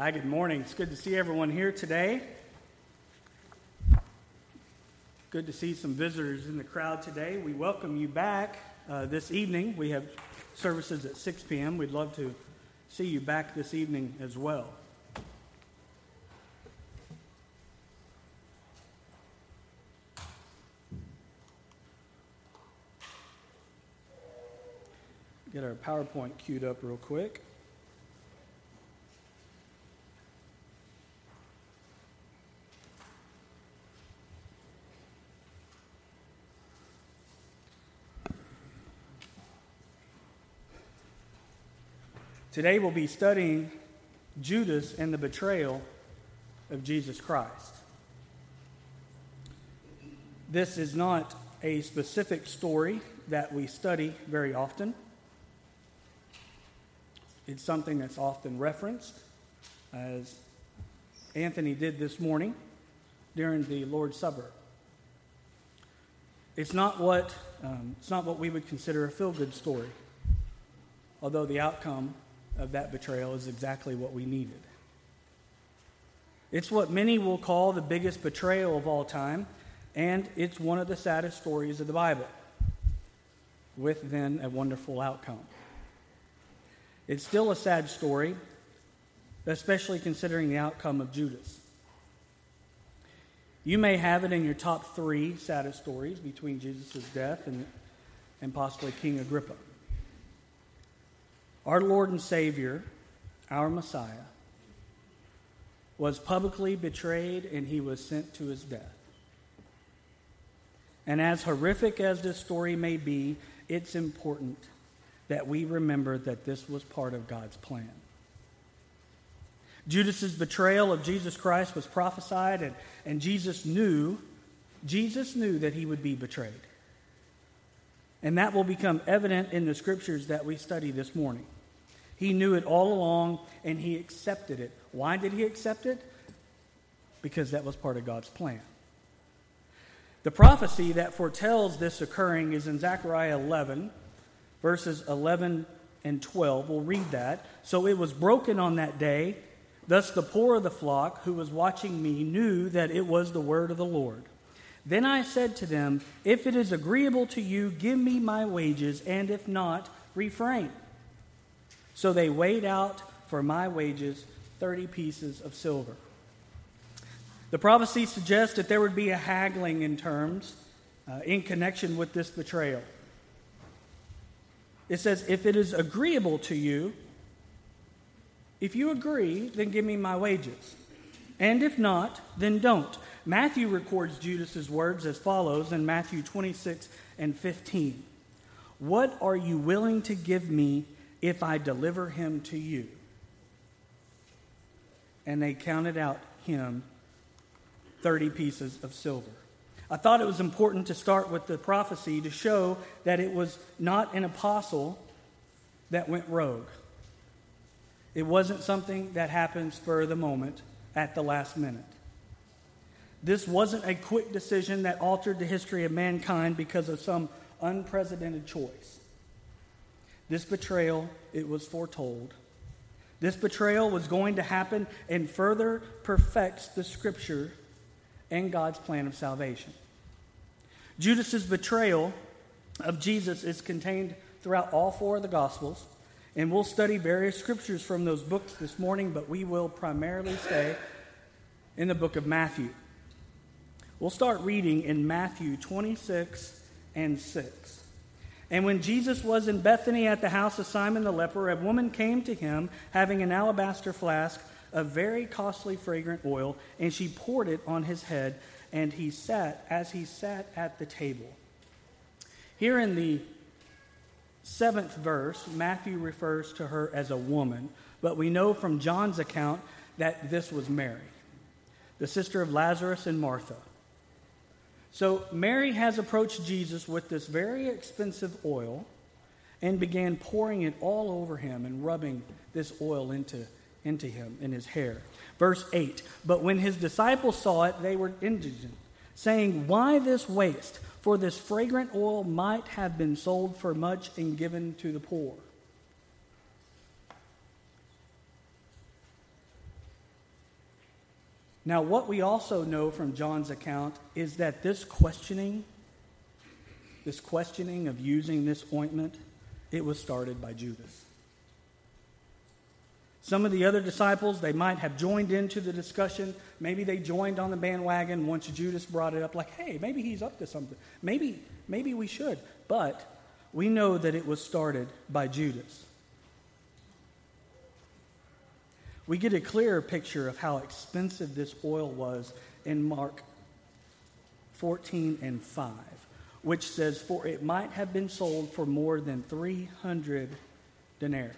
Hi, good morning. It's good to see everyone here today. Good to see some visitors in the crowd today. We welcome you back uh, this evening. We have services at 6 p.m. We'd love to see you back this evening as well. Get our PowerPoint queued up real quick. Today we'll be studying Judas and the betrayal of Jesus Christ. This is not a specific story that we study very often. It's something that's often referenced, as Anthony did this morning during the Lord's Supper. It's not what, um, it's not what we would consider a feel good story, although the outcome of that betrayal is exactly what we needed. It's what many will call the biggest betrayal of all time, and it's one of the saddest stories of the Bible, with then a wonderful outcome. It's still a sad story, especially considering the outcome of Judas. You may have it in your top three saddest stories between Jesus' death and, and possibly King Agrippa. Our Lord and Savior, our Messiah, was publicly betrayed and he was sent to his death. And as horrific as this story may be, it's important that we remember that this was part of God's plan. Judas's betrayal of Jesus Christ was prophesied, and, and Jesus knew, Jesus knew that he would be betrayed. And that will become evident in the scriptures that we study this morning. He knew it all along, and he accepted it. Why did he accept it? Because that was part of God's plan. The prophecy that foretells this occurring is in Zechariah 11, verses 11 and 12. We'll read that. So it was broken on that day. Thus the poor of the flock who was watching me knew that it was the word of the Lord. Then I said to them, If it is agreeable to you, give me my wages, and if not, refrain. So they weighed out for my wages 30 pieces of silver. The prophecy suggests that there would be a haggling in terms uh, in connection with this betrayal. It says, If it is agreeable to you, if you agree, then give me my wages. And if not, then don't. Matthew records Judas's words as follows in Matthew 26 and 15. What are you willing to give me if I deliver him to you? And they counted out him 30 pieces of silver. I thought it was important to start with the prophecy to show that it was not an apostle that went rogue. It wasn't something that happened spur of the moment at the last minute. This wasn't a quick decision that altered the history of mankind because of some unprecedented choice. This betrayal, it was foretold. This betrayal was going to happen and further perfects the scripture and God's plan of salvation. Judas's betrayal of Jesus is contained throughout all four of the Gospels, and we'll study various scriptures from those books this morning, but we will primarily stay in the book of Matthew. We'll start reading in Matthew 26 and 6. And when Jesus was in Bethany at the house of Simon the leper, a woman came to him having an alabaster flask of very costly fragrant oil, and she poured it on his head and he sat as he sat at the table. Here in the seventh verse, Matthew refers to her as a woman, but we know from John's account that this was Mary, the sister of Lazarus and Martha. So Mary has approached Jesus with this very expensive oil and began pouring it all over him and rubbing this oil into, into him in his hair. Verse 8 But when his disciples saw it, they were indignant, saying, Why this waste? For this fragrant oil might have been sold for much and given to the poor. Now, what we also know from John's account is that this questioning, this questioning of using this ointment, it was started by Judas. Some of the other disciples, they might have joined into the discussion. Maybe they joined on the bandwagon once Judas brought it up, like, hey, maybe he's up to something. Maybe, maybe we should. But we know that it was started by Judas. We get a clearer picture of how expensive this oil was in Mark 14 and 5, which says, For it might have been sold for more than 300 denarii.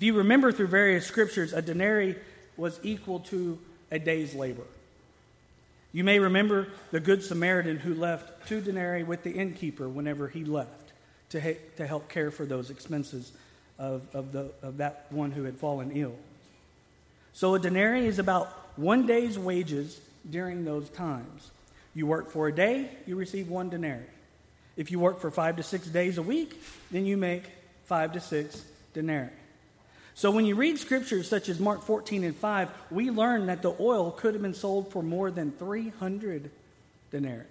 If you remember through various scriptures, a denarii was equal to a day's labor. You may remember the Good Samaritan who left two denarii with the innkeeper whenever he left to, ha- to help care for those expenses of, of, the, of that one who had fallen ill. So a denarii is about one day's wages during those times. You work for a day, you receive one denarii. If you work for five to six days a week, then you make five to six denarii. So when you read scriptures such as Mark 14 and 5, we learn that the oil could have been sold for more than 300 denarii.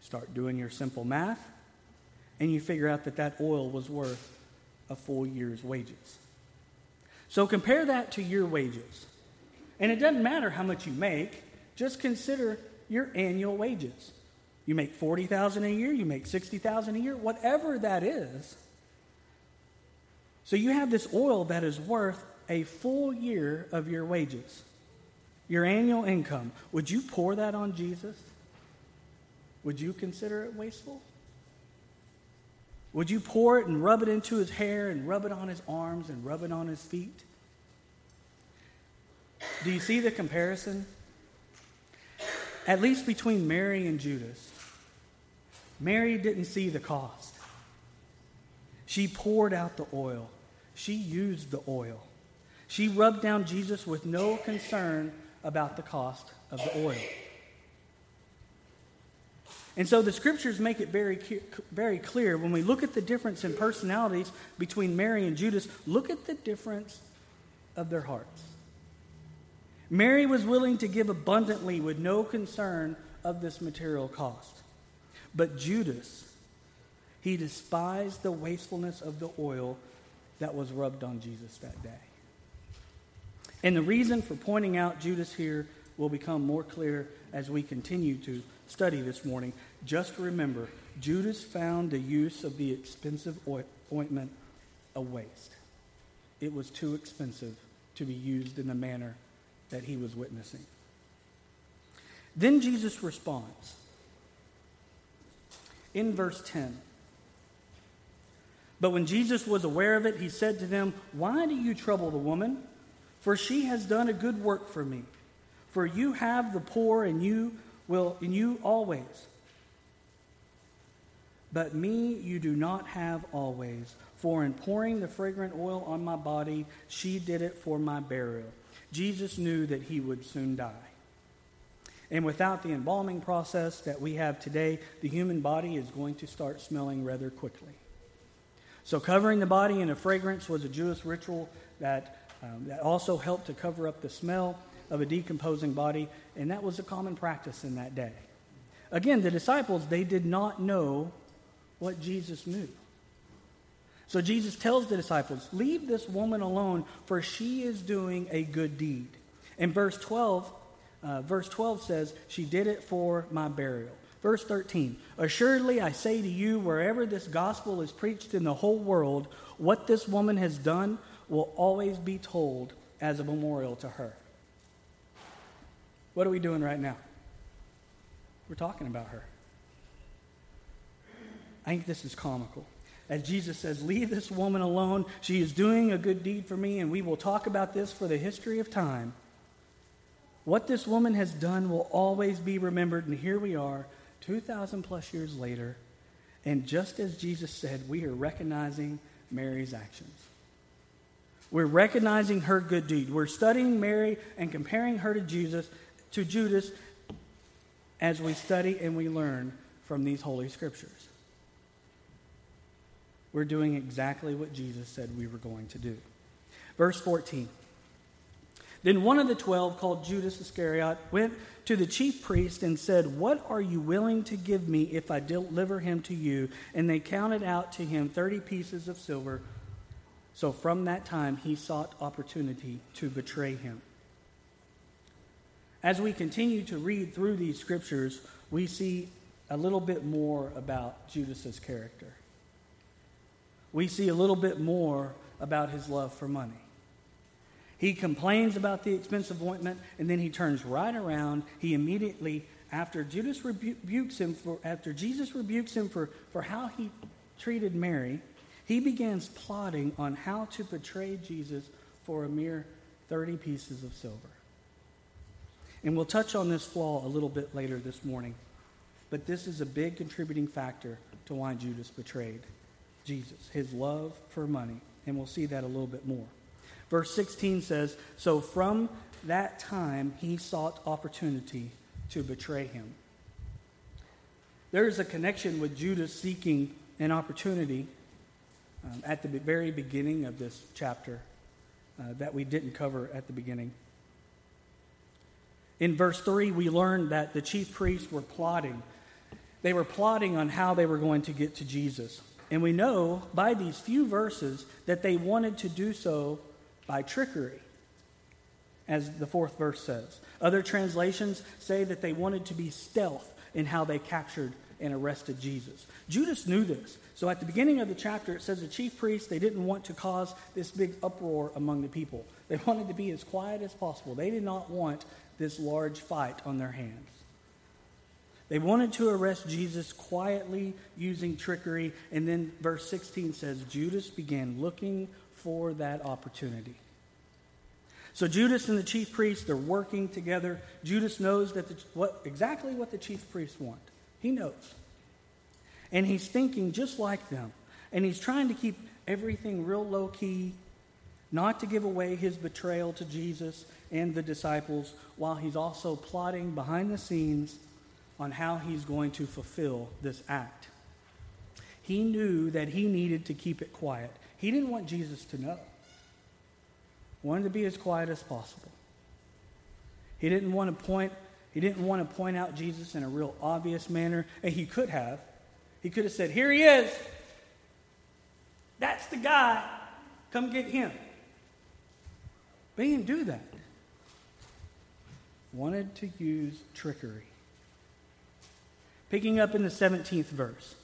Start doing your simple math, and you figure out that that oil was worth a full year's wages. So compare that to your wages. And it doesn't matter how much you make, just consider your annual wages. You make 40,000 a year, you make 60,000 a year, whatever that is. So you have this oil that is worth a full year of your wages. Your annual income. Would you pour that on Jesus? Would you consider it wasteful? Would you pour it and rub it into his hair and rub it on his arms and rub it on his feet? Do you see the comparison? At least between Mary and Judas. Mary didn't see the cost. She poured out the oil. She used the oil. She rubbed down Jesus with no concern about the cost of the oil. And so the scriptures make it very, very clear when we look at the difference in personalities between Mary and Judas, look at the difference of their hearts. Mary was willing to give abundantly with no concern of this material cost. But Judas, he despised the wastefulness of the oil that was rubbed on Jesus that day. And the reason for pointing out Judas here will become more clear as we continue to study this morning. Just remember, Judas found the use of the expensive ointment a waste. It was too expensive to be used in the manner that he was witnessing. Then Jesus responds in verse 10. But when Jesus was aware of it, he said to them, Why do you trouble the woman? For she has done a good work for me. For you have the poor and you will in you always. But me you do not have always. For in pouring the fragrant oil on my body, she did it for my burial. Jesus knew that he would soon die. And without the embalming process that we have today, the human body is going to start smelling rather quickly. So, covering the body in a fragrance was a Jewish ritual that, um, that also helped to cover up the smell of a decomposing body, and that was a common practice in that day. Again, the disciples, they did not know what Jesus knew. So Jesus tells the disciples, Leave this woman alone, for she is doing a good deed. In verse 12, uh, verse 12 says, She did it for my burial. Verse 13, Assuredly I say to you, wherever this gospel is preached in the whole world, what this woman has done will always be told as a memorial to her. What are we doing right now? We're talking about her. I think this is comical. As Jesus says, Leave this woman alone. She is doing a good deed for me, and we will talk about this for the history of time. What this woman has done will always be remembered, and here we are, 2,000 plus years later, and just as Jesus said, we are recognizing Mary's actions. We're recognizing her good deed. We're studying Mary and comparing her to Jesus to Judas as we study and we learn from these Holy Scriptures. We're doing exactly what Jesus said we were going to do. Verse 14. Then one of the twelve, called Judas Iscariot, went to the chief priest and said, What are you willing to give me if I deliver him to you? And they counted out to him thirty pieces of silver. So from that time, he sought opportunity to betray him. As we continue to read through these scriptures, we see a little bit more about Judas's character. We see a little bit more about his love for money. He complains about the expensive ointment, and then he turns right around. He immediately, after Judas rebukes him for, after Jesus rebukes him for, for how he treated Mary, he begins plotting on how to betray Jesus for a mere 30 pieces of silver. And we'll touch on this flaw a little bit later this morning. But this is a big contributing factor to why Judas betrayed Jesus, his love for money. And we'll see that a little bit more. Verse 16 says So from that time he sought opportunity to betray him. There is a connection with Judas seeking an opportunity um, at the very beginning of this chapter uh, that we didn't cover at the beginning. In verse 3, we learn that the chief priests were plotting. They were plotting on how they were going to get to Jesus. And we know by these few verses that they wanted to do so by trickery, as the fourth verse says. Other translations say that they wanted to be stealth in how they captured and arrested Jesus. Judas knew this. So at the beginning of the chapter, it says the chief priests, they didn't want to cause this big uproar among the people. They wanted to be as quiet as possible. They did not want this large fight on their hands. They wanted to arrest Jesus quietly using trickery. And then verse 16 says Judas began looking for that opportunity. So Judas and the chief priest, they're working together. Judas knows that the, what, exactly what the chief priests want. He knows. And he's thinking just like them. And he's trying to keep everything real low key, not to give away his betrayal to Jesus and the disciples, while he's also plotting behind the scenes on how he's going to fulfill this act. He knew that he needed to keep it quiet. He didn't want Jesus to know. Wanted to be as quiet as possible. He didn't want to point he didn't want to point out Jesus in a real obvious manner, and he could have. He could have said, "Here he is. That's the guy. Come get him." But he didn't do that. Wanted to use trickery. Picking up in the 17th verse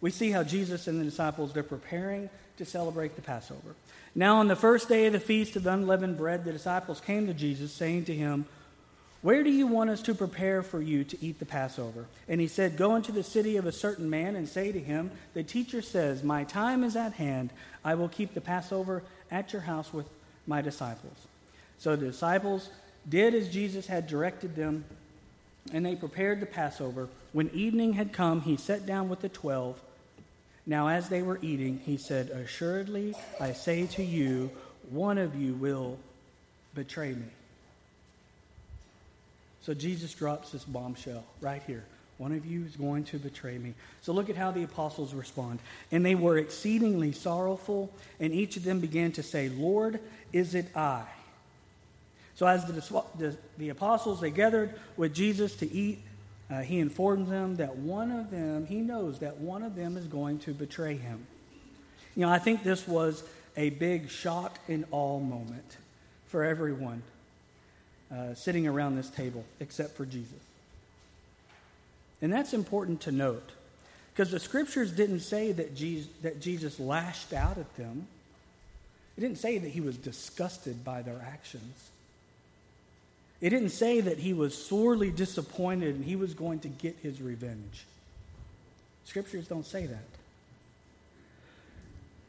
we see how Jesus and the disciples they're preparing to celebrate the Passover. Now on the first day of the feast of unleavened bread, the disciples came to Jesus saying to him, "Where do you want us to prepare for you to eat the Passover?" And he said, "Go into the city of a certain man and say to him, the teacher says, "My time is at hand. I will keep the Passover at your house with my disciples." So the disciples did as Jesus had directed them, and they prepared the Passover. When evening had come, he sat down with the twelve. Now, as they were eating, he said, Assuredly, I say to you, one of you will betray me. So Jesus drops this bombshell right here. One of you is going to betray me. So look at how the apostles respond. And they were exceedingly sorrowful, and each of them began to say, Lord, is it I? So as the, the, the apostles, they gathered with Jesus to eat, uh, he informs them that one of them, he knows that one of them is going to betray him. You know, I think this was a big shock and awe moment for everyone uh, sitting around this table, except for Jesus. And that's important to note because the scriptures didn't say that Jesus, that Jesus lashed out at them, it didn't say that he was disgusted by their actions. It didn't say that he was sorely disappointed and he was going to get his revenge. Scriptures don't say that.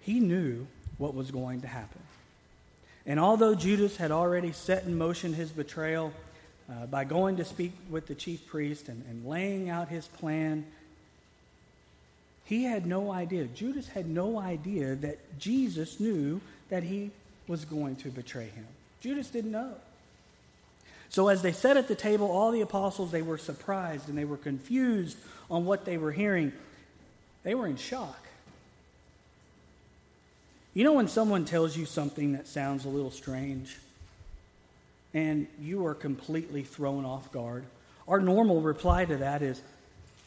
He knew what was going to happen. And although Judas had already set in motion his betrayal uh, by going to speak with the chief priest and, and laying out his plan, he had no idea. Judas had no idea that Jesus knew that he was going to betray him. Judas didn't know. So as they sat at the table, all the apostles, they were surprised and they were confused on what they were hearing. They were in shock. You know when someone tells you something that sounds a little strange and you are completely thrown off guard? Our normal reply to that is,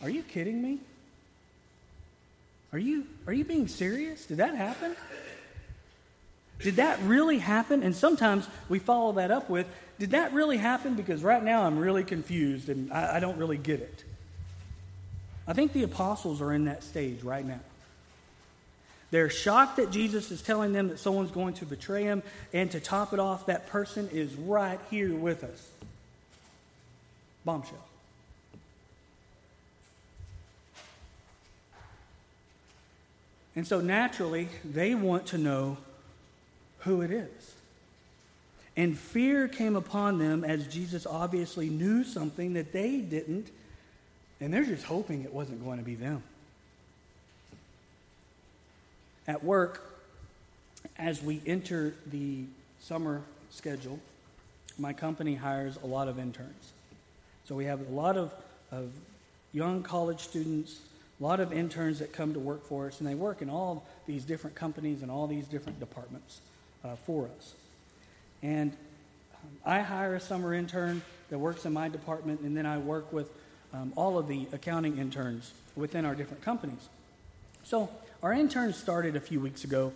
Are you kidding me? Are you, are you being serious? Did that happen? Did that really happen? And sometimes we follow that up with, Did that really happen? Because right now I'm really confused and I, I don't really get it. I think the apostles are in that stage right now. They're shocked that Jesus is telling them that someone's going to betray him, and to top it off, that person is right here with us. Bombshell. And so naturally, they want to know who it is. And fear came upon them as Jesus obviously knew something that they didn't, and they're just hoping it wasn't going to be them. At work, as we enter the summer schedule, my company hires a lot of interns. So we have a lot of, of young college students, a lot of interns that come to work for us, and they work in all these different companies and all these different departments uh, for us. And um, I hire a summer intern that works in my department, and then I work with um, all of the accounting interns within our different companies. So our interns started a few weeks ago,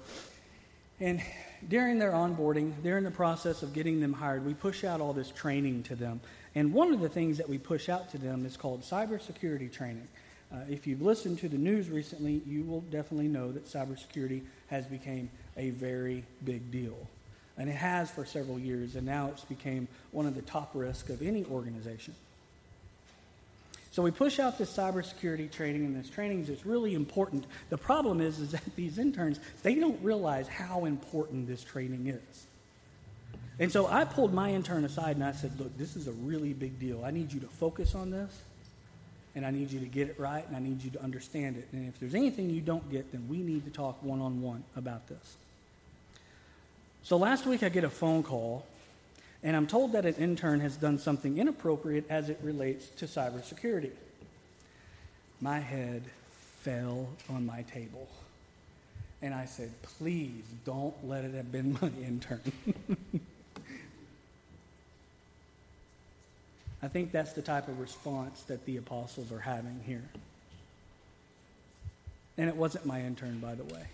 and during their onboarding, they're in the process of getting them hired. We push out all this training to them. And one of the things that we push out to them is called cybersecurity training. Uh, if you've listened to the news recently, you will definitely know that cybersecurity has become a very big deal. And it has for several years, and now it's become one of the top risks of any organization. So we push out this cybersecurity training, and this training is really important. The problem is, is that these interns, they don't realize how important this training is. And so I pulled my intern aside and I said, look, this is a really big deal. I need you to focus on this, and I need you to get it right, and I need you to understand it. And if there's anything you don't get, then we need to talk one on one about this. So last week I get a phone call and I'm told that an intern has done something inappropriate as it relates to cybersecurity. My head fell on my table. And I said, please don't let it have been my intern. I think that's the type of response that the apostles are having here. And it wasn't my intern, by the way.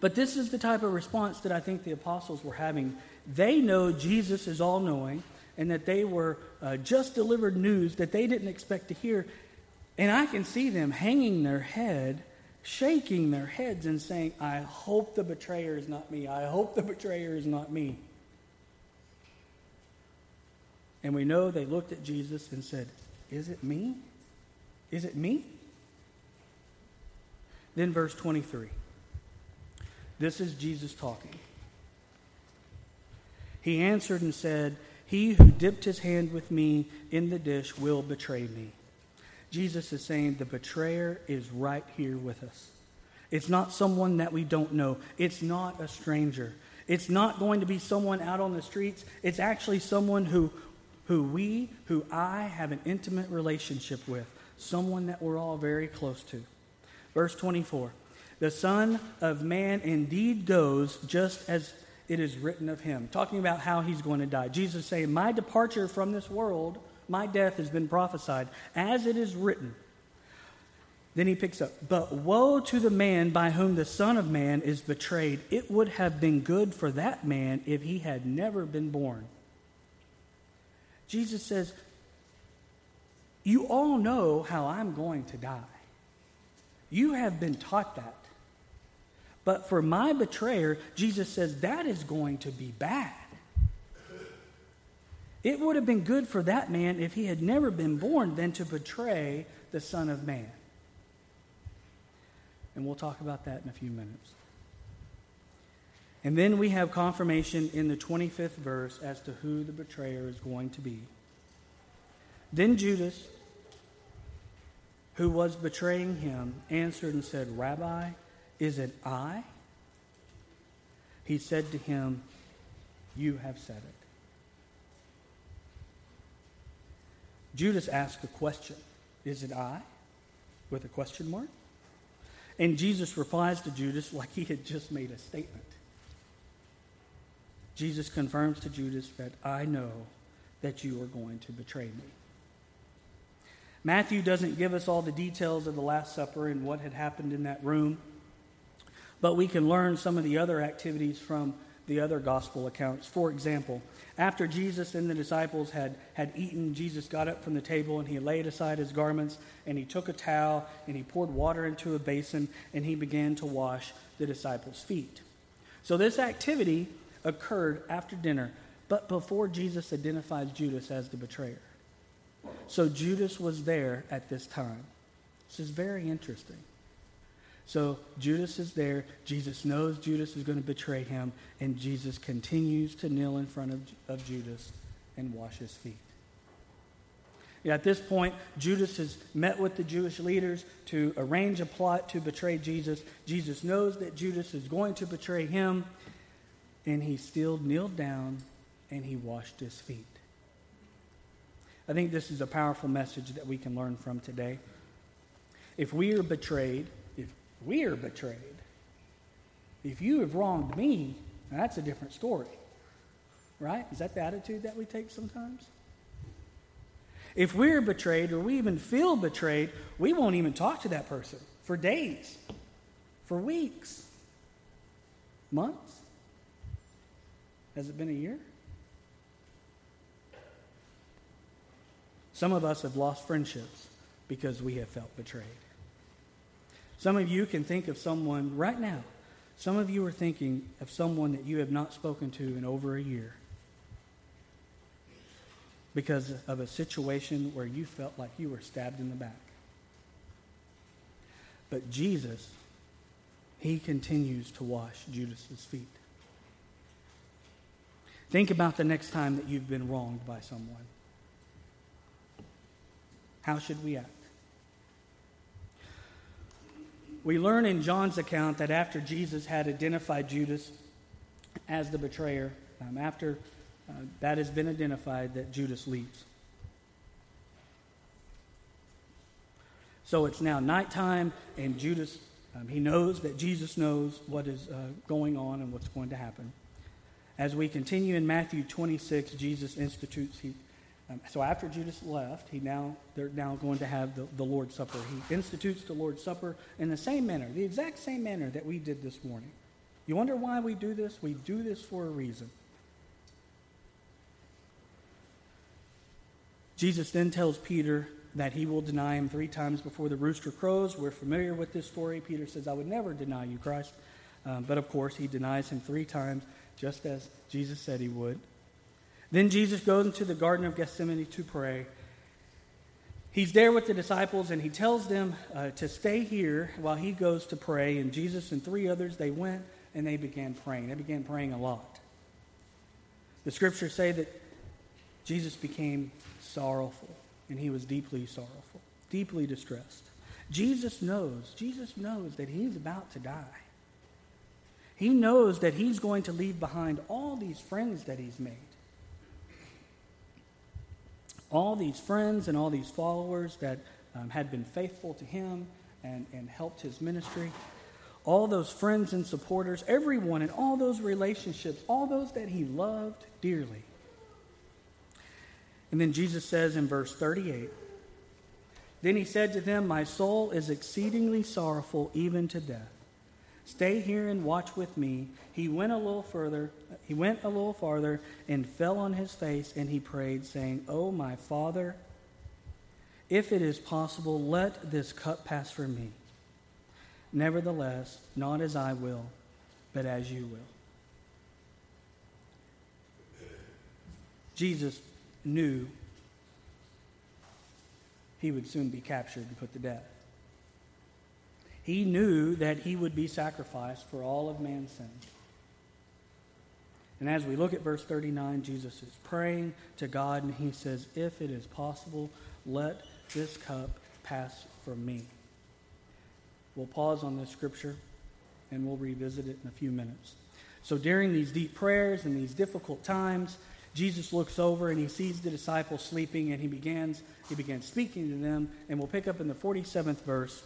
But this is the type of response that I think the apostles were having they know Jesus is all knowing and that they were uh, just delivered news that they didn't expect to hear. And I can see them hanging their head, shaking their heads, and saying, I hope the betrayer is not me. I hope the betrayer is not me. And we know they looked at Jesus and said, Is it me? Is it me? Then, verse 23. This is Jesus talking. He answered and said, He who dipped his hand with me in the dish will betray me. Jesus is saying the betrayer is right here with us. It's not someone that we don't know, it's not a stranger. It's not going to be someone out on the streets. It's actually someone who, who we, who I have an intimate relationship with, someone that we're all very close to. Verse 24 The Son of Man indeed goes just as it is written of him. Talking about how he's going to die. Jesus saying, My departure from this world, my death has been prophesied, as it is written. Then he picks up, But woe to the man by whom the Son of Man is betrayed. It would have been good for that man if he had never been born. Jesus says, You all know how I'm going to die. You have been taught that. But for my betrayer, Jesus says that is going to be bad. It would have been good for that man if he had never been born than to betray the Son of Man. And we'll talk about that in a few minutes. And then we have confirmation in the 25th verse as to who the betrayer is going to be. Then Judas, who was betraying him, answered and said, Rabbi, is it I? He said to him, You have said it. Judas asked a question Is it I? with a question mark. And Jesus replies to Judas like he had just made a statement. Jesus confirms to Judas that I know that you are going to betray me. Matthew doesn't give us all the details of the Last Supper and what had happened in that room, but we can learn some of the other activities from the other gospel accounts. For example, after Jesus and the disciples had, had eaten, Jesus got up from the table and he laid aside his garments and he took a towel and he poured water into a basin and he began to wash the disciples' feet. So this activity occurred after dinner, but before Jesus identifies Judas as the betrayer. So Judas was there at this time. This is very interesting. So Judas is there. Jesus knows Judas is going to betray him, and Jesus continues to kneel in front of, of Judas and wash his feet. At this point, Judas has met with the Jewish leaders to arrange a plot to betray Jesus. Jesus knows that Judas is going to betray him, and he still kneeled down and he washed his feet. I think this is a powerful message that we can learn from today. If we are betrayed, we are betrayed, if you have wronged me, that's a different story. Right? Is that the attitude that we take sometimes? If we're betrayed or we even feel betrayed, we won't even talk to that person for days, for weeks, months. Has it been a year? Some of us have lost friendships because we have felt betrayed. Some of you can think of someone right now. Some of you are thinking of someone that you have not spoken to in over a year because of a situation where you felt like you were stabbed in the back. But Jesus, he continues to wash Judas's feet. Think about the next time that you've been wronged by someone. How should we act? We learn in John's account that after Jesus had identified Judas as the betrayer, um, after uh, that has been identified, that Judas leaves. So it's now nighttime, and Judas, um, he knows that Jesus knows what is uh, going on and what's going to happen. As we continue in Matthew 26, Jesus institutes, he, um, so after Judas left, he now they're now going to have the, the Lord's Supper. He institutes the Lord's Supper in the same manner, the exact same manner that we did this morning. You wonder why we do this? We do this for a reason. Jesus then tells Peter that he will deny him three times before the rooster crows. We're familiar with this story. Peter says, I would never deny you, Christ. Um, but of course, he denies him three times, just as Jesus said he would. Then Jesus goes into the Garden of Gethsemane to pray. He's there with the disciples and he tells them uh, to stay here while he goes to pray. And Jesus and three others, they went and they began praying. They began praying a lot. The scriptures say that Jesus became sorrowful and he was deeply sorrowful, deeply distressed. Jesus knows, Jesus knows that he's about to die. He knows that he's going to leave behind all these friends that he's made all these friends and all these followers that um, had been faithful to him and, and helped his ministry, all those friends and supporters, everyone and all those relationships, all those that he loved dearly. And then Jesus says in verse 38 Then he said to them, My soul is exceedingly sorrowful, even to death. Stay here and watch with me. He went a little further, he went a little farther and fell on his face and he prayed, saying, Oh, my Father, if it is possible, let this cup pass from me. Nevertheless, not as I will, but as you will. Jesus knew he would soon be captured and put to death. He knew that he would be sacrificed for all of man's sins. And as we look at verse 39, Jesus is praying to God and he says, If it is possible, let this cup pass from me. We'll pause on this scripture and we'll revisit it in a few minutes. So during these deep prayers and these difficult times, Jesus looks over and he sees the disciples sleeping and he begins he begins speaking to them and we'll pick up in the 47th verse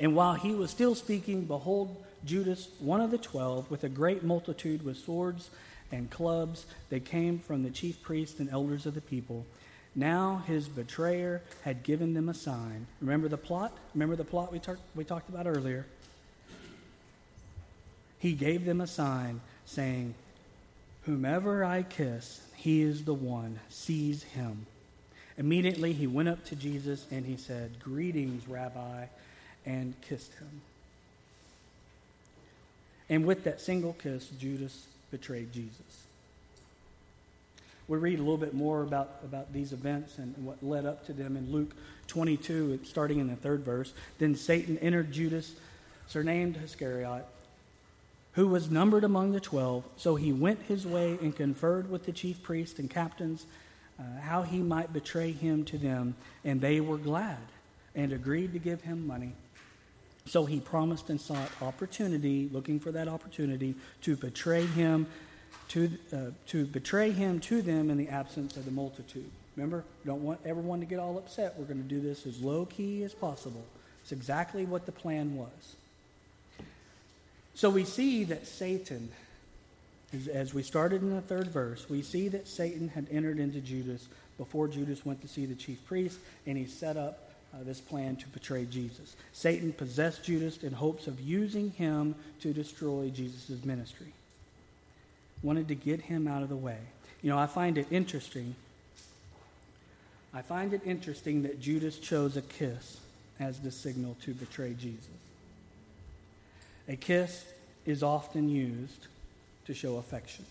And while he was still speaking, behold, Judas, one of the twelve, with a great multitude with swords and clubs, they came from the chief priests and elders of the people. Now his betrayer had given them a sign. Remember the plot? Remember the plot we, we talked about earlier? He gave them a sign saying, Whomever I kiss, he is the one. Seize him. Immediately he went up to Jesus and he said, Greetings, Rabbi, and kissed him. And with that single kiss, Judas betrayed Jesus. We read a little bit more about, about these events and what led up to them in Luke 22, starting in the third verse. Then Satan entered Judas, surnamed Iscariot, who was numbered among the twelve. So he went his way and conferred with the chief priests and captains uh, how he might betray him to them. And they were glad and agreed to give him money. So he promised and sought opportunity, looking for that opportunity to betray him to, uh, to betray him to them in the absence of the multitude. Remember, don't want everyone to get all upset. We're going to do this as low key as possible. It's exactly what the plan was. So we see that Satan, as, as we started in the third verse, we see that Satan had entered into Judas before Judas went to see the chief priest, and he set up uh, this plan to betray Jesus. Satan possessed Judas in hopes of using him to destroy Jesus' ministry. Wanted to get him out of the way. You know, I find it interesting. I find it interesting that Judas chose a kiss as the signal to betray Jesus. A kiss is often used to show affection.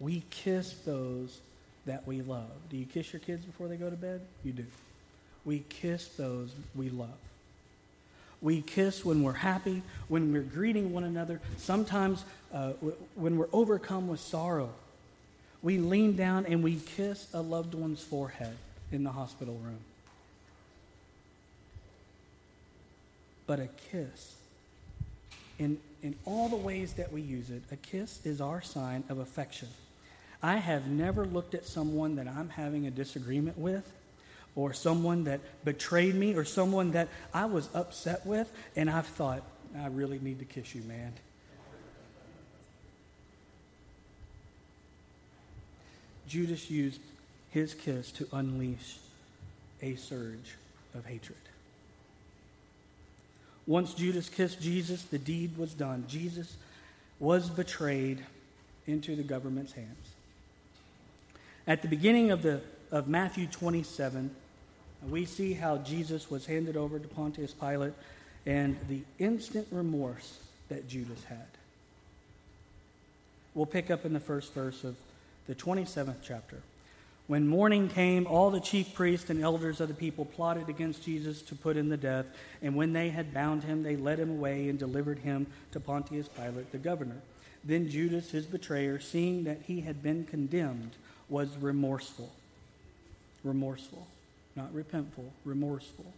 We kiss those that we love. Do you kiss your kids before they go to bed? You do. We kiss those we love. We kiss when we're happy, when we're greeting one another, sometimes uh, w- when we're overcome with sorrow. We lean down and we kiss a loved one's forehead in the hospital room. But a kiss, in, in all the ways that we use it, a kiss is our sign of affection. I have never looked at someone that I'm having a disagreement with or someone that betrayed me or someone that I was upset with, and I've thought, I really need to kiss you, man. Judas used his kiss to unleash a surge of hatred. Once Judas kissed Jesus, the deed was done. Jesus was betrayed into the government's hands. At the beginning of, the, of Matthew 27, we see how Jesus was handed over to Pontius Pilate and the instant remorse that Judas had. We'll pick up in the first verse of the 27th chapter. When morning came, all the chief priests and elders of the people plotted against Jesus to put him to death. And when they had bound him, they led him away and delivered him to Pontius Pilate, the governor. Then Judas, his betrayer, seeing that he had been condemned, was remorseful. Remorseful not repentful, remorseful,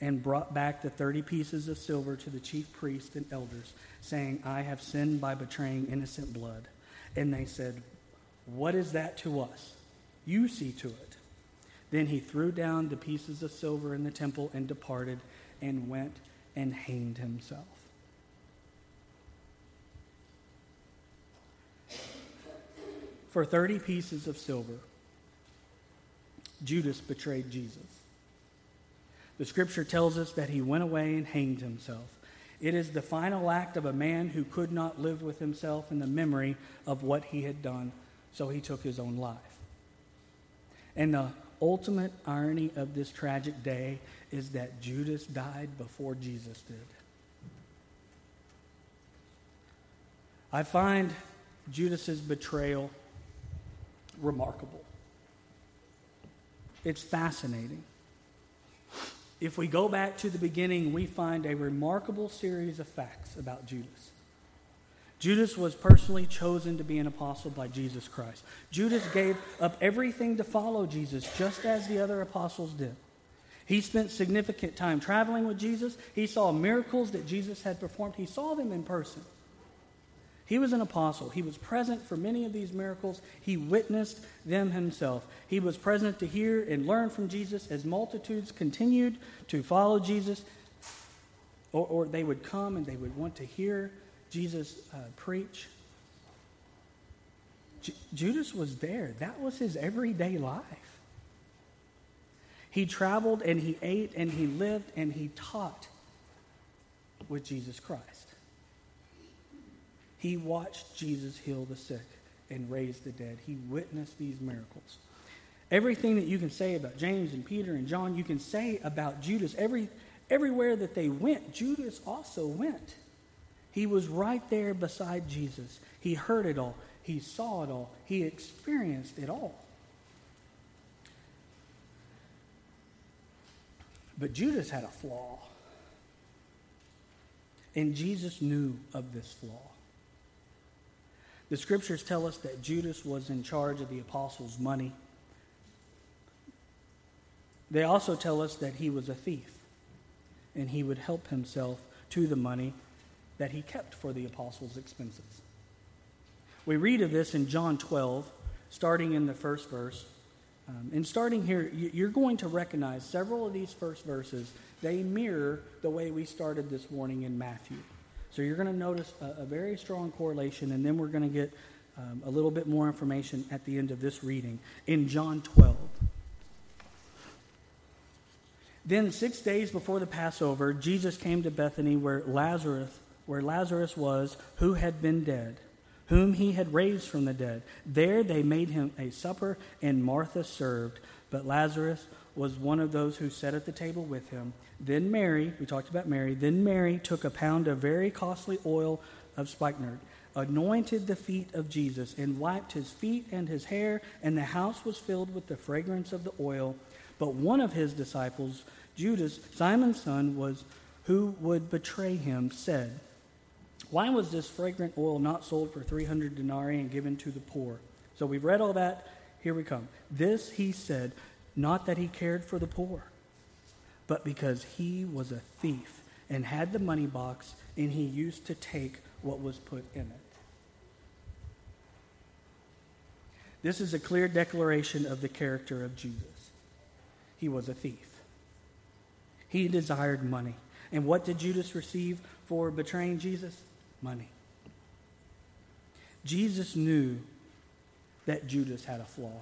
and brought back the 30 pieces of silver to the chief priests and elders, saying, I have sinned by betraying innocent blood. And they said, What is that to us? You see to it. Then he threw down the pieces of silver in the temple and departed and went and hanged himself. For 30 pieces of silver, Judas betrayed Jesus. The scripture tells us that he went away and hanged himself. It is the final act of a man who could not live with himself in the memory of what he had done, so he took his own life. And the ultimate irony of this tragic day is that Judas died before Jesus did. I find Judas's betrayal remarkable. It's fascinating. If we go back to the beginning, we find a remarkable series of facts about Judas. Judas was personally chosen to be an apostle by Jesus Christ. Judas gave up everything to follow Jesus, just as the other apostles did. He spent significant time traveling with Jesus. He saw miracles that Jesus had performed. He saw them in person. He was an apostle. He was present for many of these miracles. He witnessed them himself. He was present to hear and learn from Jesus as multitudes continued to follow Jesus, or, or they would come and they would want to hear Jesus uh, preach. J- Judas was there. That was his everyday life. He traveled and he ate and he lived and he taught with Jesus Christ. He watched Jesus heal the sick and raise the dead. He witnessed these miracles. Everything that you can say about James and Peter and John, you can say about Judas. Every, everywhere that they went, Judas also went. He was right there beside Jesus. He heard it all, he saw it all, he experienced it all. But Judas had a flaw. And Jesus knew of this flaw. The scriptures tell us that Judas was in charge of the apostles' money. They also tell us that he was a thief and he would help himself to the money that he kept for the apostles' expenses. We read of this in John 12, starting in the first verse. Um, and starting here, you're going to recognize several of these first verses. They mirror the way we started this morning in Matthew. So you're going to notice a, a very strong correlation, and then we're going to get um, a little bit more information at the end of this reading in John 12. Then, six days before the Passover, Jesus came to Bethany where Lazarus, where Lazarus was, who had been dead whom he had raised from the dead. There they made him a supper, and Martha served. But Lazarus was one of those who sat at the table with him. Then Mary, we talked about Mary, then Mary took a pound of very costly oil of spikenard, anointed the feet of Jesus, and wiped his feet and his hair, and the house was filled with the fragrance of the oil. But one of his disciples, Judas, Simon's son, was who would betray him, said, why was this fragrant oil not sold for 300 denarii and given to the poor? So we've read all that. Here we come. This he said, not that he cared for the poor, but because he was a thief and had the money box and he used to take what was put in it. This is a clear declaration of the character of Jesus. He was a thief. He desired money. And what did Judas receive for betraying Jesus? money. Jesus knew that Judas had a flaw.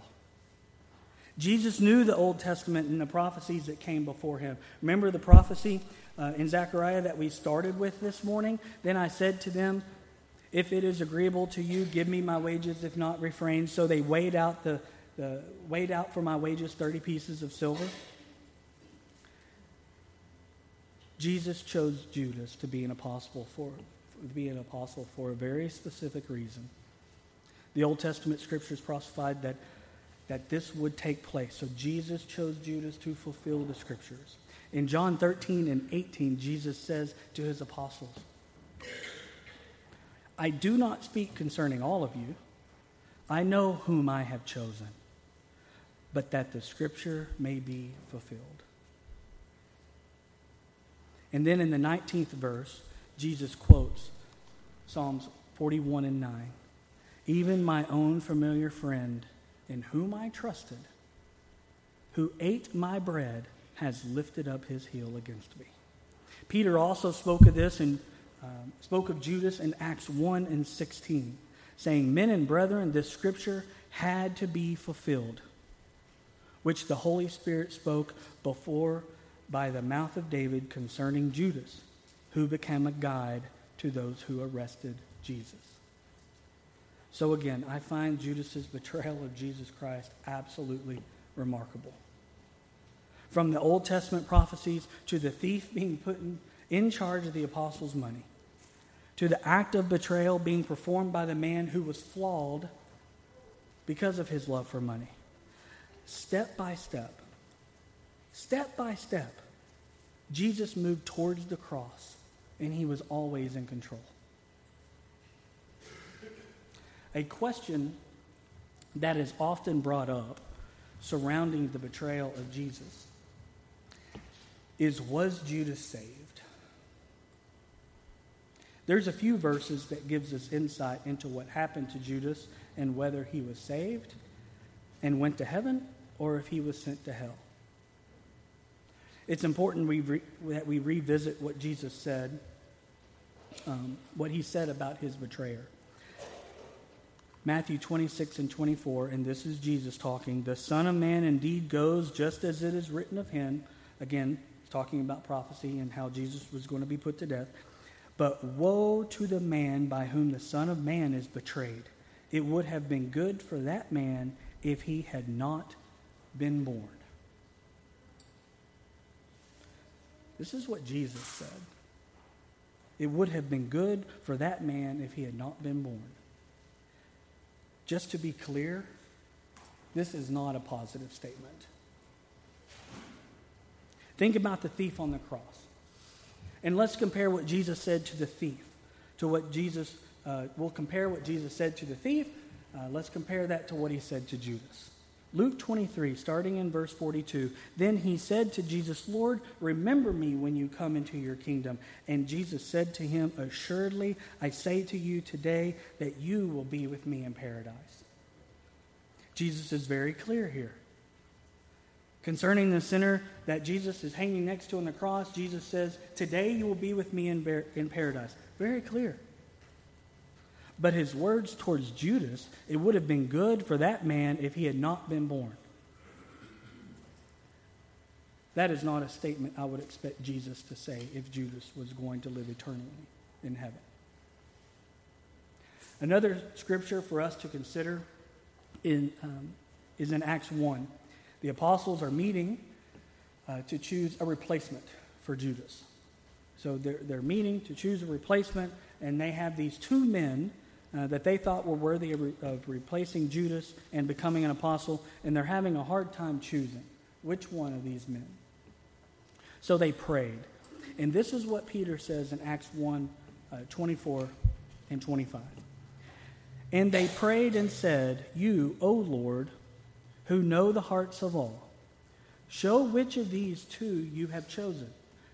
Jesus knew the Old Testament and the prophecies that came before him. Remember the prophecy uh, in Zechariah that we started with this morning? Then I said to them, If it is agreeable to you, give me my wages, if not, refrain. So they weighed out, the, the, weighed out for my wages 30 pieces of silver. Jesus chose Judas to be an apostle for, to be an apostle for a very specific reason. The Old Testament scriptures prophesied that, that this would take place. So Jesus chose Judas to fulfill the scriptures. In John 13 and 18, Jesus says to his apostles, I do not speak concerning all of you. I know whom I have chosen, but that the scripture may be fulfilled. And then in the 19th verse, Jesus quotes Psalms 41 and 9. Even my own familiar friend, in whom I trusted, who ate my bread, has lifted up his heel against me. Peter also spoke of this and um, spoke of Judas in Acts 1 and 16, saying, Men and brethren, this scripture had to be fulfilled, which the Holy Spirit spoke before by the mouth of David concerning Judas who became a guide to those who arrested Jesus. So again, I find Judas's betrayal of Jesus Christ absolutely remarkable. From the Old Testament prophecies to the thief being put in, in charge of the apostles' money, to the act of betrayal being performed by the man who was flawed because of his love for money. Step by step, step by step, Jesus moved towards the cross and he was always in control. A question that is often brought up surrounding the betrayal of Jesus is Was Judas saved? There's a few verses that gives us insight into what happened to Judas and whether he was saved and went to heaven or if he was sent to hell. It's important we re- that we revisit what Jesus said, um, what he said about his betrayer. Matthew 26 and 24, and this is Jesus talking. The Son of Man indeed goes just as it is written of him. Again, talking about prophecy and how Jesus was going to be put to death. But woe to the man by whom the Son of Man is betrayed. It would have been good for that man if he had not been born. This is what Jesus said. It would have been good for that man if he had not been born. Just to be clear, this is not a positive statement. Think about the thief on the cross. And let's compare what Jesus said to the thief to what Jesus, uh, we'll compare what Jesus said to the thief. Uh, let's compare that to what he said to Judas. Luke 23, starting in verse 42. Then he said to Jesus, Lord, remember me when you come into your kingdom. And Jesus said to him, Assuredly, I say to you today that you will be with me in paradise. Jesus is very clear here. Concerning the sinner that Jesus is hanging next to on the cross, Jesus says, Today you will be with me in, in paradise. Very clear. But his words towards Judas, it would have been good for that man if he had not been born. That is not a statement I would expect Jesus to say if Judas was going to live eternally in heaven. Another scripture for us to consider in, um, is in Acts 1. The apostles are meeting uh, to choose a replacement for Judas. So they're, they're meeting to choose a replacement, and they have these two men uh, that they thought were worthy of, re- of replacing Judas and becoming an apostle, and they're having a hard time choosing which one of these men. So they prayed. And this is what Peter says in Acts 1 uh, 24 and 25. And they prayed and said, You, O Lord, who know the hearts of all, show which of these two you have chosen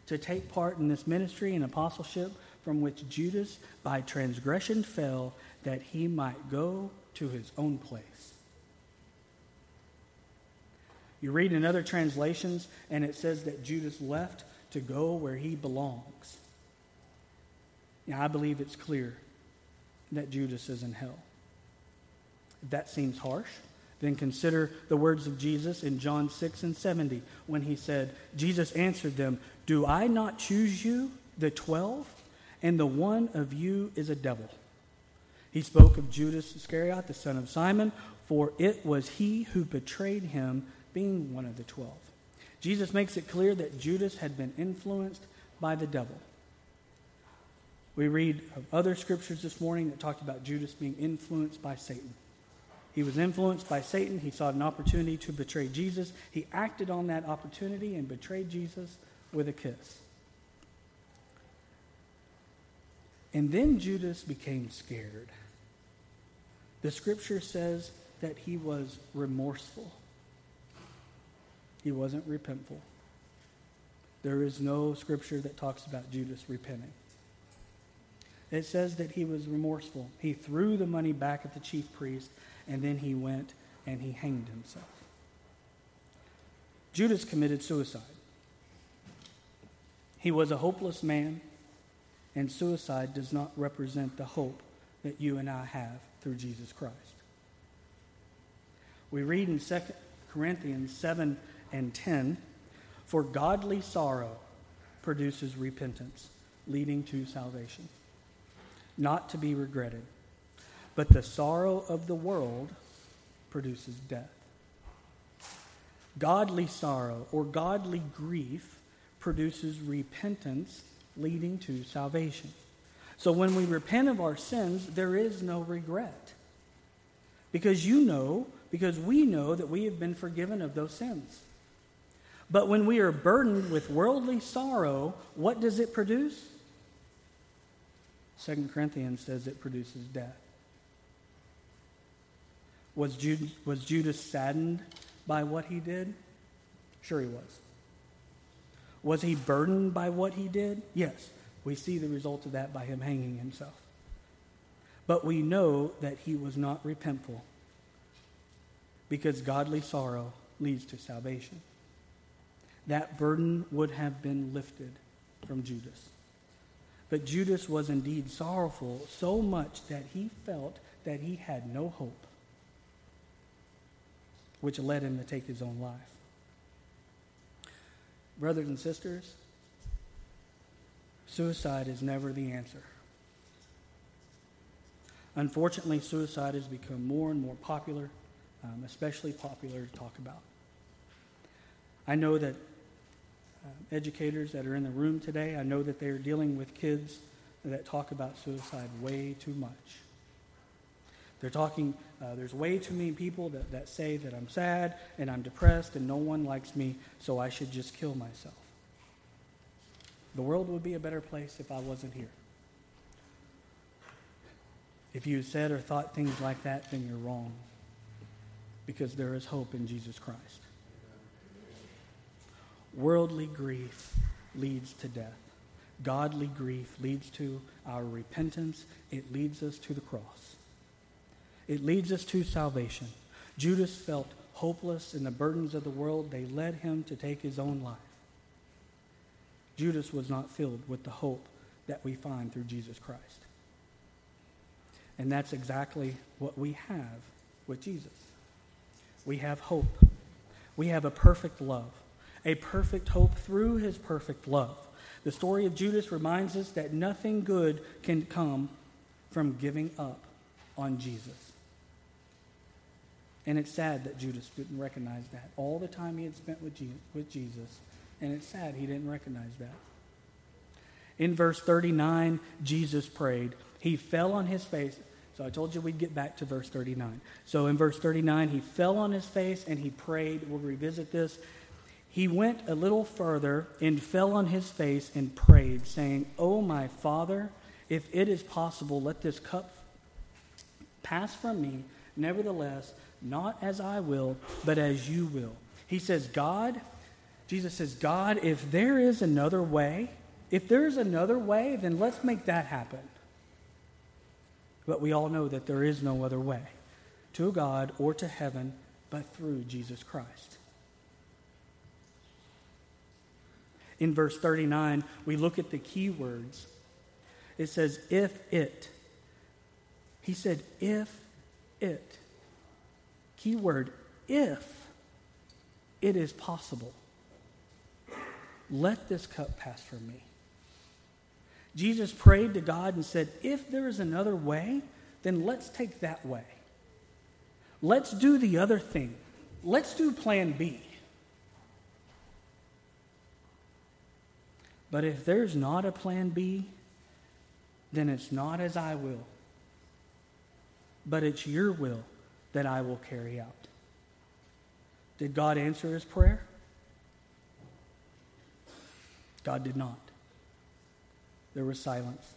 to take part in this ministry and apostleship from which Judas by transgression fell, that he might go to his own place. You read in other translations, and it says that Judas left to go where he belongs. Now, I believe it's clear that Judas is in hell. If that seems harsh, then consider the words of Jesus in John 6 and 70 when he said, Jesus answered them, Do I not choose you, the twelve, and the one of you is a devil? He spoke of Judas Iscariot, the son of Simon, for it was he who betrayed him, being one of the twelve. Jesus makes it clear that Judas had been influenced by the devil. We read of other scriptures this morning that talked about Judas being influenced by Satan. He was influenced by Satan. He saw an opportunity to betray Jesus. He acted on that opportunity and betrayed Jesus with a kiss. And then Judas became scared. The scripture says that he was remorseful, he wasn't repentful. There is no scripture that talks about Judas repenting. It says that he was remorseful. He threw the money back at the chief priest, and then he went and he hanged himself. Judas committed suicide. He was a hopeless man, and suicide does not represent the hope that you and I have through Jesus Christ. We read in 2 Corinthians 7 and 10 For godly sorrow produces repentance, leading to salvation, not to be regretted. But the sorrow of the world produces death. Godly sorrow or godly grief produces repentance, leading to salvation. So when we repent of our sins, there is no regret. Because you know, because we know that we have been forgiven of those sins. But when we are burdened with worldly sorrow, what does it produce? 2 Corinthians says it produces death. Was, was Judas saddened by what he did? Sure, he was. Was he burdened by what he did? Yes. We see the result of that by him hanging himself. But we know that he was not repentful because godly sorrow leads to salvation. That burden would have been lifted from Judas. But Judas was indeed sorrowful so much that he felt that he had no hope, which led him to take his own life. Brothers and sisters, suicide is never the answer. Unfortunately, suicide has become more and more popular, um, especially popular to talk about. I know that uh, educators that are in the room today, I know that they are dealing with kids that talk about suicide way too much. They're talking, uh, there's way too many people that, that say that I'm sad and I'm depressed and no one likes me, so I should just kill myself. The world would be a better place if I wasn't here. If you said or thought things like that, then you're wrong. Because there is hope in Jesus Christ. Worldly grief leads to death. Godly grief leads to our repentance. It leads us to the cross. It leads us to salvation. Judas felt hopeless in the burdens of the world. They led him to take his own life. Judas was not filled with the hope that we find through Jesus Christ. And that's exactly what we have with Jesus. We have hope. We have a perfect love a perfect hope through his perfect love. The story of Judas reminds us that nothing good can come from giving up on Jesus. And it's sad that Judas didn't recognize that. All the time he had spent with Jesus, and it's sad he didn't recognize that. In verse 39, Jesus prayed. He fell on his face. So I told you we'd get back to verse 39. So in verse 39, he fell on his face and he prayed. We'll revisit this he went a little further and fell on his face and prayed, saying, Oh, my Father, if it is possible, let this cup pass from me. Nevertheless, not as I will, but as you will. He says, God, Jesus says, God, if there is another way, if there is another way, then let's make that happen. But we all know that there is no other way to God or to heaven but through Jesus Christ. in verse 39, we look at the key words. It says, if it. He said, if it. Key word, if it is possible. Let this cup pass from me. Jesus prayed to God and said, if there is another way, then let's take that way. Let's do the other thing. Let's do plan B. But if there's not a plan B, then it's not as I will, but it's your will that I will carry out. Did God answer his prayer? God did not. There was silence.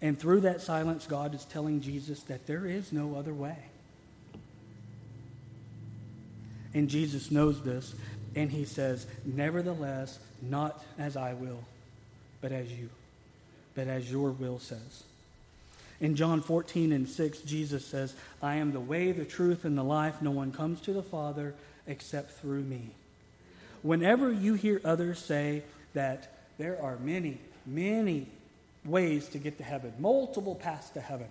And through that silence, God is telling Jesus that there is no other way. And Jesus knows this, and he says, Nevertheless, not as I will, but as you, but as your will says. In John 14 and 6, Jesus says, I am the way, the truth, and the life. No one comes to the Father except through me. Whenever you hear others say that there are many, many ways to get to heaven, multiple paths to heaven,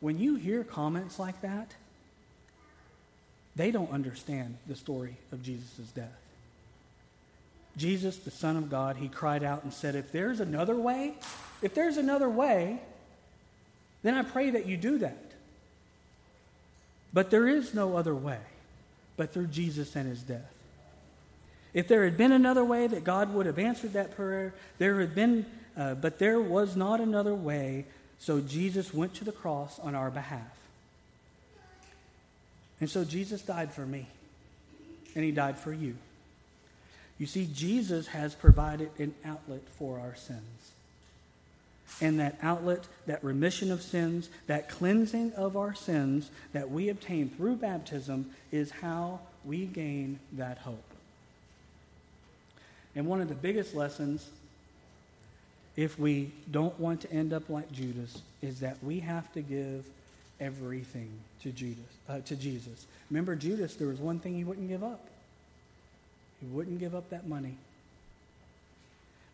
when you hear comments like that, they don't understand the story of Jesus' death. Jesus, the Son of God, he cried out and said, If there's another way, if there's another way, then I pray that you do that. But there is no other way but through Jesus and his death. If there had been another way that God would have answered that prayer, there had been, uh, but there was not another way, so Jesus went to the cross on our behalf. And so Jesus died for me, and he died for you. You see, Jesus has provided an outlet for our sins. And that outlet, that remission of sins, that cleansing of our sins that we obtain through baptism is how we gain that hope. And one of the biggest lessons if we don't want to end up like Judas, is that we have to give everything to Judas, uh, to Jesus. Remember, Judas, there was one thing he wouldn't give up. He wouldn't give up that money.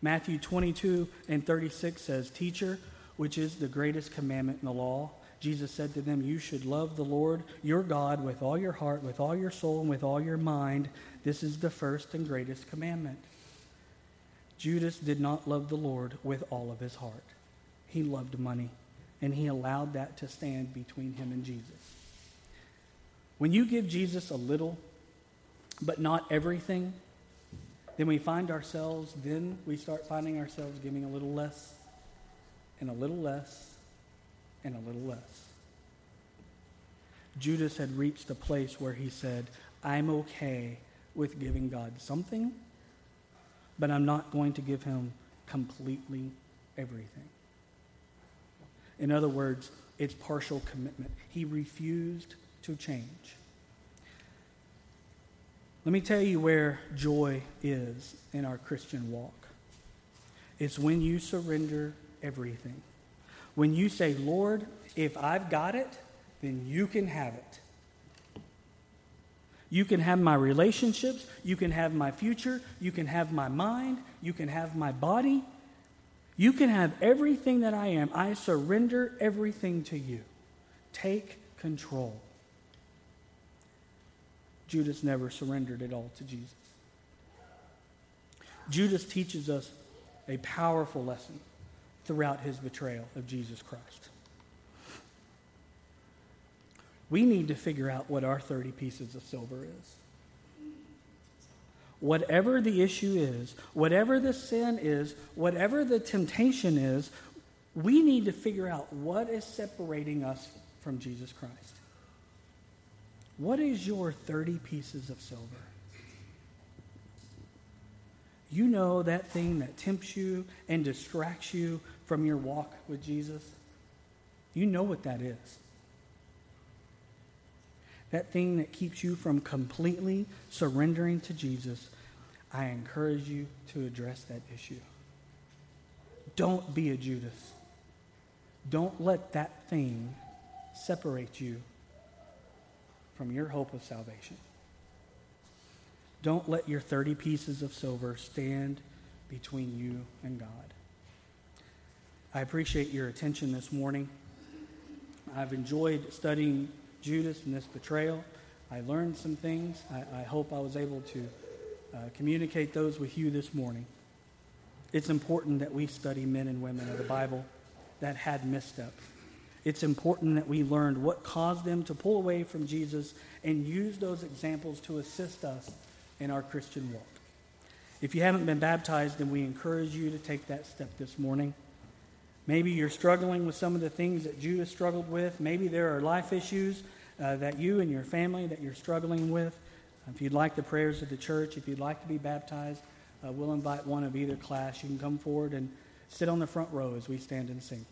Matthew 22 and 36 says, Teacher, which is the greatest commandment in the law? Jesus said to them, You should love the Lord your God with all your heart, with all your soul, and with all your mind. This is the first and greatest commandment. Judas did not love the Lord with all of his heart. He loved money, and he allowed that to stand between him and Jesus. When you give Jesus a little, but not everything, then we find ourselves, then we start finding ourselves giving a little less, and a little less, and a little less. Judas had reached a place where he said, I'm okay with giving God something but I'm not going to give him completely everything. In other words, it's partial commitment. He refused to change. Let me tell you where joy is in our Christian walk. It's when you surrender everything. When you say, Lord, if I've got it, then you can have it. You can have my relationships. You can have my future. You can have my mind. You can have my body. You can have everything that I am. I surrender everything to you. Take control. Judas never surrendered it all to Jesus. Judas teaches us a powerful lesson throughout his betrayal of Jesus Christ we need to figure out what our 30 pieces of silver is. Whatever the issue is, whatever the sin is, whatever the temptation is, we need to figure out what is separating us from Jesus Christ. What is your 30 pieces of silver? You know that thing that tempts you and distracts you from your walk with Jesus? You know what that is that thing that keeps you from completely surrendering to Jesus, I encourage you to address that issue. Don't be a Judas. Don't let that thing separate you from your hope of salvation. Don't let your 30 pieces of silver stand between you and God. I appreciate your attention this morning. I've enjoyed studying Judas and this betrayal. I learned some things. I, I hope I was able to uh, communicate those with you this morning. It's important that we study men and women of the Bible that had missteps. It's important that we learned what caused them to pull away from Jesus and use those examples to assist us in our Christian walk. If you haven't been baptized, then we encourage you to take that step this morning. Maybe you're struggling with some of the things that Judas struggled with. Maybe there are life issues uh, that you and your family that you're struggling with. If you'd like the prayers of the church, if you'd like to be baptized, uh, we'll invite one of either class. You can come forward and sit on the front row as we stand and sing.